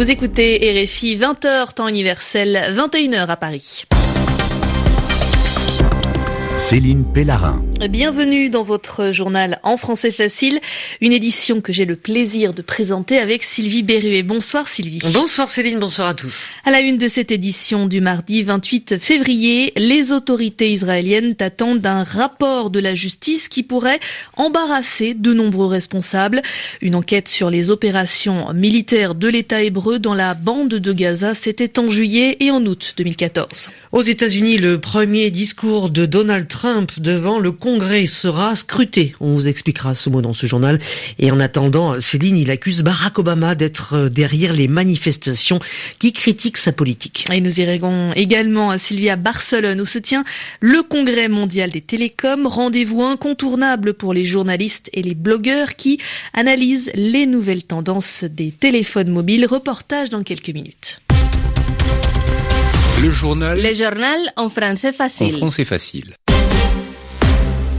Vous écoutez RFI 20h temps universel, 21h à Paris. Céline Pellarin. Bienvenue dans votre journal en français facile, une édition que j'ai le plaisir de présenter avec Sylvie Berruet. Bonsoir Sylvie. Bonsoir Céline, bonsoir à tous. À la une de cette édition du mardi 28 février, les autorités israéliennes attendent un rapport de la justice qui pourrait embarrasser de nombreux responsables. Une enquête sur les opérations militaires de l'État hébreu dans la bande de Gaza, c'était en juillet et en août 2014. Aux États-Unis, le premier discours de Donald Trump devant le Congrès sera scruté. On vous expliquera ce mot dans ce journal. Et en attendant, Céline, il accuse Barack Obama d'être euh, derrière les manifestations qui critiquent sa politique. Et nous irons également à Sylvia Barcelone où se tient le Congrès mondial des télécoms, rendez-vous incontournable pour les journalistes et les blogueurs qui analysent les nouvelles tendances des téléphones mobiles. Reportage dans quelques minutes. Le journal Le journal en français en facile. français facile.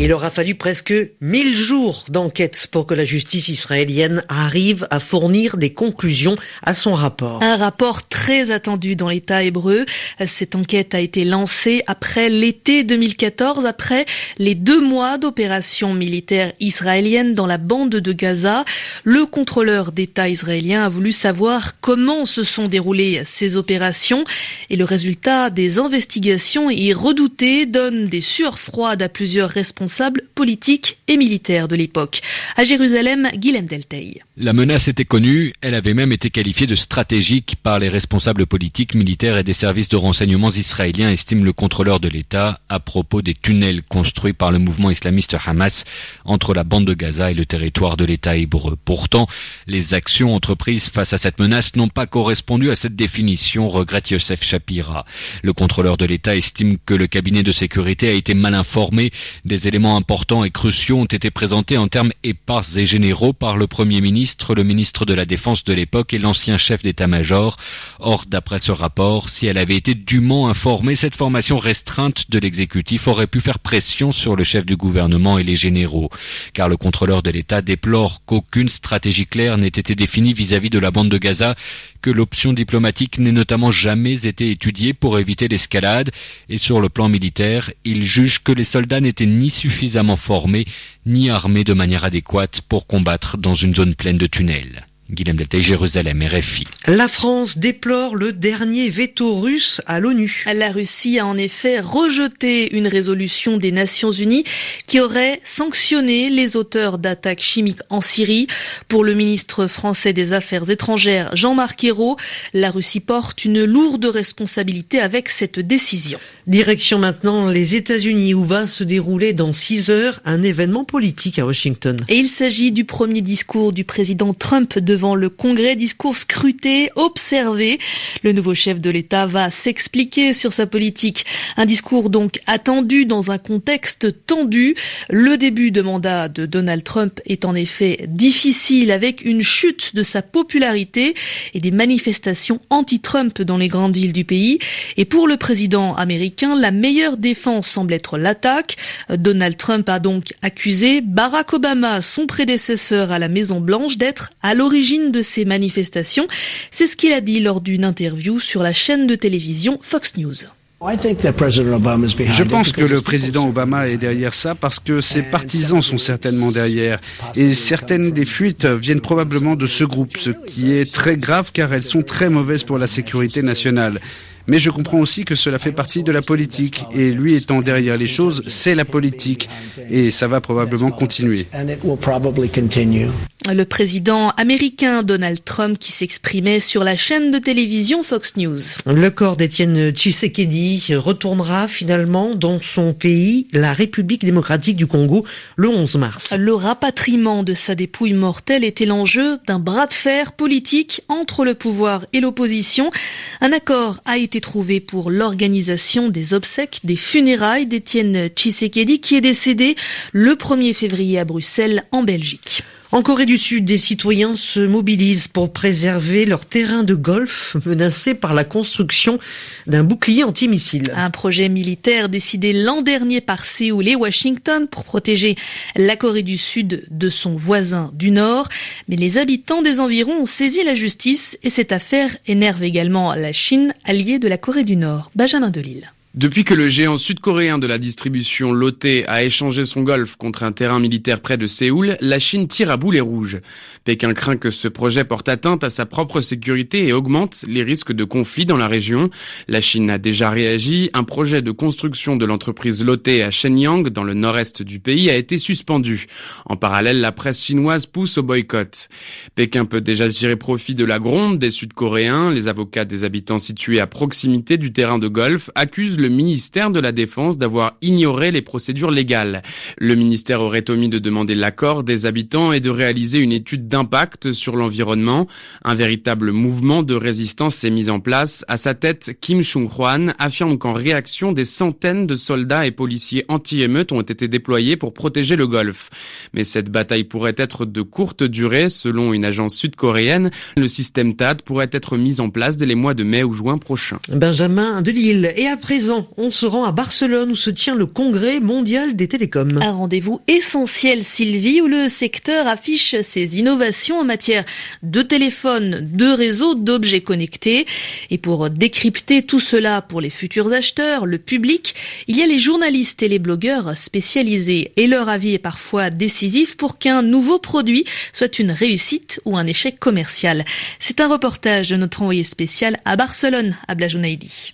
Il aura fallu presque 1000 jours d'enquête pour que la justice israélienne arrive à fournir des conclusions à son rapport. Un rapport très attendu dans l'État hébreu. Cette enquête a été lancée après l'été 2014, après les deux mois d'opérations militaires israéliennes dans la bande de Gaza. Le contrôleur d'État israélien a voulu savoir comment se sont déroulées ces opérations et le résultat des investigations est redouté, donne des sueurs froides à plusieurs responsables politiques et militaires de l'époque. À Jérusalem, Guilhem Delteil. La menace était connue, elle avait même été qualifiée de stratégique par les responsables politiques, militaires et des services de renseignement israéliens, estime le contrôleur de l'État à propos des tunnels construits par le mouvement islamiste Hamas entre la bande de Gaza et le territoire de l'État hébreu. Pourtant, les actions entreprises face à cette menace n'ont pas correspondu à cette définition, regrette Yosef Shapira. Le contrôleur de l'État estime que le cabinet de sécurité a été mal informé, des éléments importants et cruciaux ont été présentés en termes épars et généraux par le Premier ministre, le ministre de la Défense de l'époque et l'ancien chef d'état-major. Or, d'après ce rapport, si elle avait été dûment informée, cette formation restreinte de l'exécutif aurait pu faire pression sur le chef du gouvernement et les généraux. Car le contrôleur de l'État déplore qu'aucune stratégie claire n'ait été définie vis-à-vis de la bande de Gaza, que l'option diplomatique n'ait notamment jamais été étudiée pour éviter l'escalade, et sur le plan militaire, il juge que les soldats n'étaient ni suffisamment formés, ni armés de manière adéquate pour combattre dans une zone pleine de tunnels. Guillaume Deltay, Jérusalem, RFI. La France déplore le dernier veto russe à l'ONU. La Russie a en effet rejeté une résolution des Nations Unies qui aurait sanctionné les auteurs d'attaques chimiques en Syrie. Pour le ministre français des Affaires étrangères Jean-Marc Ayrault, la Russie porte une lourde responsabilité avec cette décision. Direction maintenant les États-Unis où va se dérouler dans 6 heures un événement politique à Washington. Et il s'agit du premier discours du président Trump devant le Congrès, discours scruté, observé. Le nouveau chef de l'État va s'expliquer sur sa politique. Un discours donc attendu dans un contexte tendu. Le début de mandat de Donald Trump est en effet difficile avec une chute de sa popularité et des manifestations anti-Trump dans les grandes villes du pays. Et pour le président américain, la meilleure défense semble être l'attaque. Donald Trump a donc accusé Barack Obama, son prédécesseur à la Maison Blanche, d'être à l'origine de ces manifestations. C'est ce qu'il a dit lors d'une interview sur la chaîne de télévision Fox News. Je pense que le président Obama est derrière ça parce que ses partisans sont certainement derrière. Et certaines des fuites viennent probablement de ce groupe, ce qui est très grave car elles sont très mauvaises pour la sécurité nationale. Mais je comprends aussi que cela fait partie de la politique. Et lui étant derrière les choses, c'est la politique. Et ça va probablement continuer. Le président américain Donald Trump qui s'exprimait sur la chaîne de télévision Fox News. Le corps d'Étienne Tshisekedi retournera finalement dans son pays, la République démocratique du Congo, le 11 mars. Le rapatriement de sa dépouille mortelle était l'enjeu d'un bras de fer politique entre le pouvoir et l'opposition. Un accord a été trouvé pour l'organisation des obsèques des funérailles d'Étienne Tshisekedi qui est décédé le 1er février à Bruxelles en Belgique. En Corée du Sud, des citoyens se mobilisent pour préserver leur terrain de golf menacé par la construction d'un bouclier antimissile. Un projet militaire décidé l'an dernier par Séoul et Washington pour protéger la Corée du Sud de son voisin du Nord. Mais les habitants des environs ont saisi la justice et cette affaire énerve également la Chine, alliée de la Corée du Nord. Benjamin Delille. Depuis que le géant sud-coréen de la distribution Lotte a échangé son golf contre un terrain militaire près de Séoul, la Chine tire à boulet rouge. Pékin craint que ce projet porte atteinte à sa propre sécurité et augmente les risques de conflits dans la région. La Chine a déjà réagi. Un projet de construction de l'entreprise Lotte à Shenyang, dans le nord-est du pays, a été suspendu. En parallèle, la presse chinoise pousse au boycott. Pékin peut déjà tirer profit de la gronde des Sud-Coréens. Les avocats des habitants situés à proximité du terrain de golf accusent le ministère de la Défense d'avoir ignoré les procédures légales. Le ministère aurait omis de demander l'accord des habitants et de réaliser une étude d'impact sur l'environnement. Un véritable mouvement de résistance s'est mis en place. À sa tête, Kim Chung-hwan affirme qu'en réaction, des centaines de soldats et policiers anti-émeutes ont été déployés pour protéger le golfe. Mais cette bataille pourrait être de courte durée. Selon une agence sud-coréenne, le système TAD pourrait être mis en place dès les mois de mai ou juin prochains. Benjamin Delille. Et à présent, on se rend à Barcelone où se tient le congrès mondial des télécoms. Un rendez-vous essentiel, Sylvie, où le secteur affiche ses innovations en matière de téléphone, de réseaux, d'objets connectés. Et pour décrypter tout cela pour les futurs acheteurs, le public, il y a les journalistes et les blogueurs spécialisés. Et leur avis est parfois décisif pour qu'un nouveau produit soit une réussite ou un échec commercial. C'est un reportage de notre envoyé spécial à Barcelone, à Blajonaidi.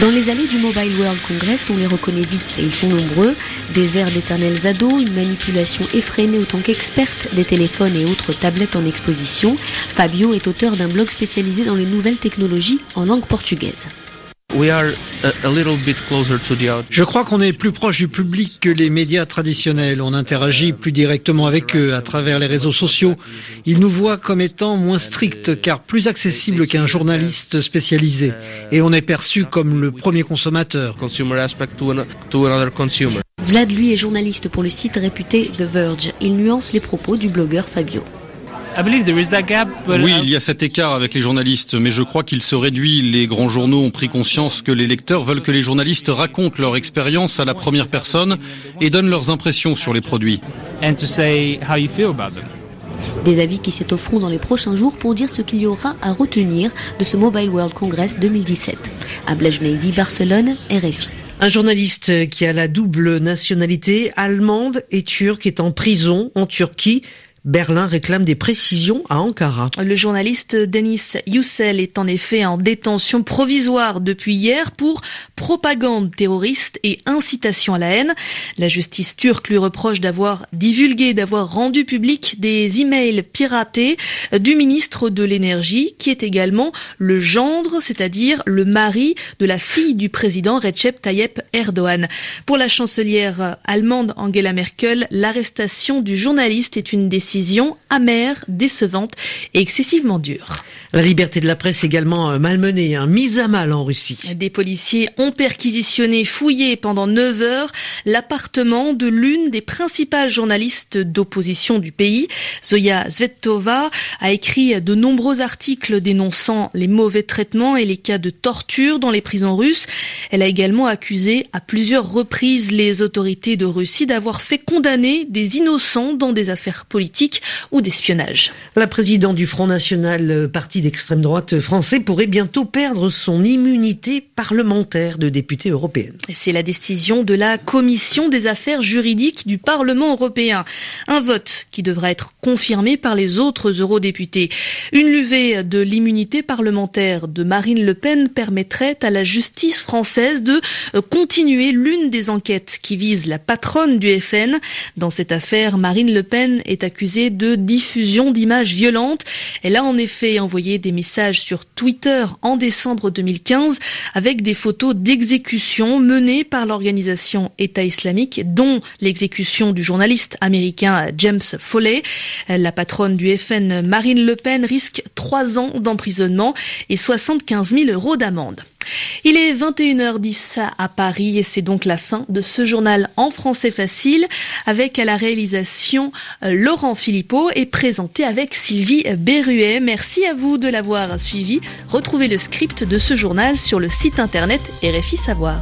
Dans les allées du Mobile World Congress, on les reconnaît vite et ils sont nombreux. Des airs d'éternels ados, une manipulation effrénée autant qu'experte des téléphones et autres tablettes en exposition. Fabio est auteur d'un blog spécialisé dans les nouvelles technologies en langue portugaise. Je crois qu'on est plus proche du public que les médias traditionnels. On interagit plus directement avec eux à travers les réseaux sociaux. Ils nous voient comme étant moins stricts car plus accessibles qu'un journaliste spécialisé. Et on est perçu comme le premier consommateur. Vlad, lui, est journaliste pour le site réputé The Verge. Il nuance les propos du blogueur Fabio. Oui, il y a cet écart avec les journalistes, mais je crois qu'il se réduit. Les grands journaux ont pris conscience que les lecteurs veulent que les journalistes racontent leur expérience à la première personne et donnent leurs impressions sur les produits. Des avis qui s'étofferont dans les prochains jours pour dire ce qu'il y aura à retenir de ce Mobile World Congress 2017. À Blajnedi, Barcelone, RFI. Un journaliste qui a la double nationalité allemande et turque est en prison en Turquie Berlin réclame des précisions à Ankara. Le journaliste Denis Yücel est en effet en détention provisoire depuis hier pour propagande terroriste et incitation à la haine. La justice turque lui reproche d'avoir divulgué, d'avoir rendu public des emails piratés du ministre de l'énergie qui est également le gendre, c'est-à-dire le mari de la fille du président Recep Tayyip Erdogan. Pour la chancelière allemande Angela Merkel, l'arrestation du journaliste est une décision décision amère, décevante et excessivement dure. La liberté de la presse également euh, malmenée, hein, mise à mal en Russie. Des policiers ont perquisitionné, fouillé pendant 9 heures l'appartement de l'une des principales journalistes d'opposition du pays. Zoya Zvetova a écrit de nombreux articles dénonçant les mauvais traitements et les cas de torture dans les prisons russes. Elle a également accusé à plusieurs reprises les autorités de Russie d'avoir fait condamner des innocents dans des affaires politiques ou d'espionnage. La présidente du Front National, euh, parti d'extrême droite français pourrait bientôt perdre son immunité parlementaire de député européen. C'est la décision de la Commission des affaires juridiques du Parlement européen. Un vote qui devra être confirmé par les autres eurodéputés. Une levée de l'immunité parlementaire de Marine Le Pen permettrait à la justice française de continuer l'une des enquêtes qui vise la patronne du FN. Dans cette affaire, Marine Le Pen est accusée de diffusion d'images violentes. Elle a en effet envoyé des messages sur Twitter en décembre 2015 avec des photos d'exécutions menées par l'organisation État islamique, dont l'exécution du journaliste américain James Foley. La patronne du FN, Marine Le Pen, risque trois ans d'emprisonnement et 75 000 euros d'amende. Il est 21h10 à Paris et c'est donc la fin de ce journal en français facile avec à la réalisation euh, Laurent Philippot et présenté avec Sylvie Berruet. Merci à vous de l'avoir suivi. Retrouvez le script de ce journal sur le site internet RFI Savoir.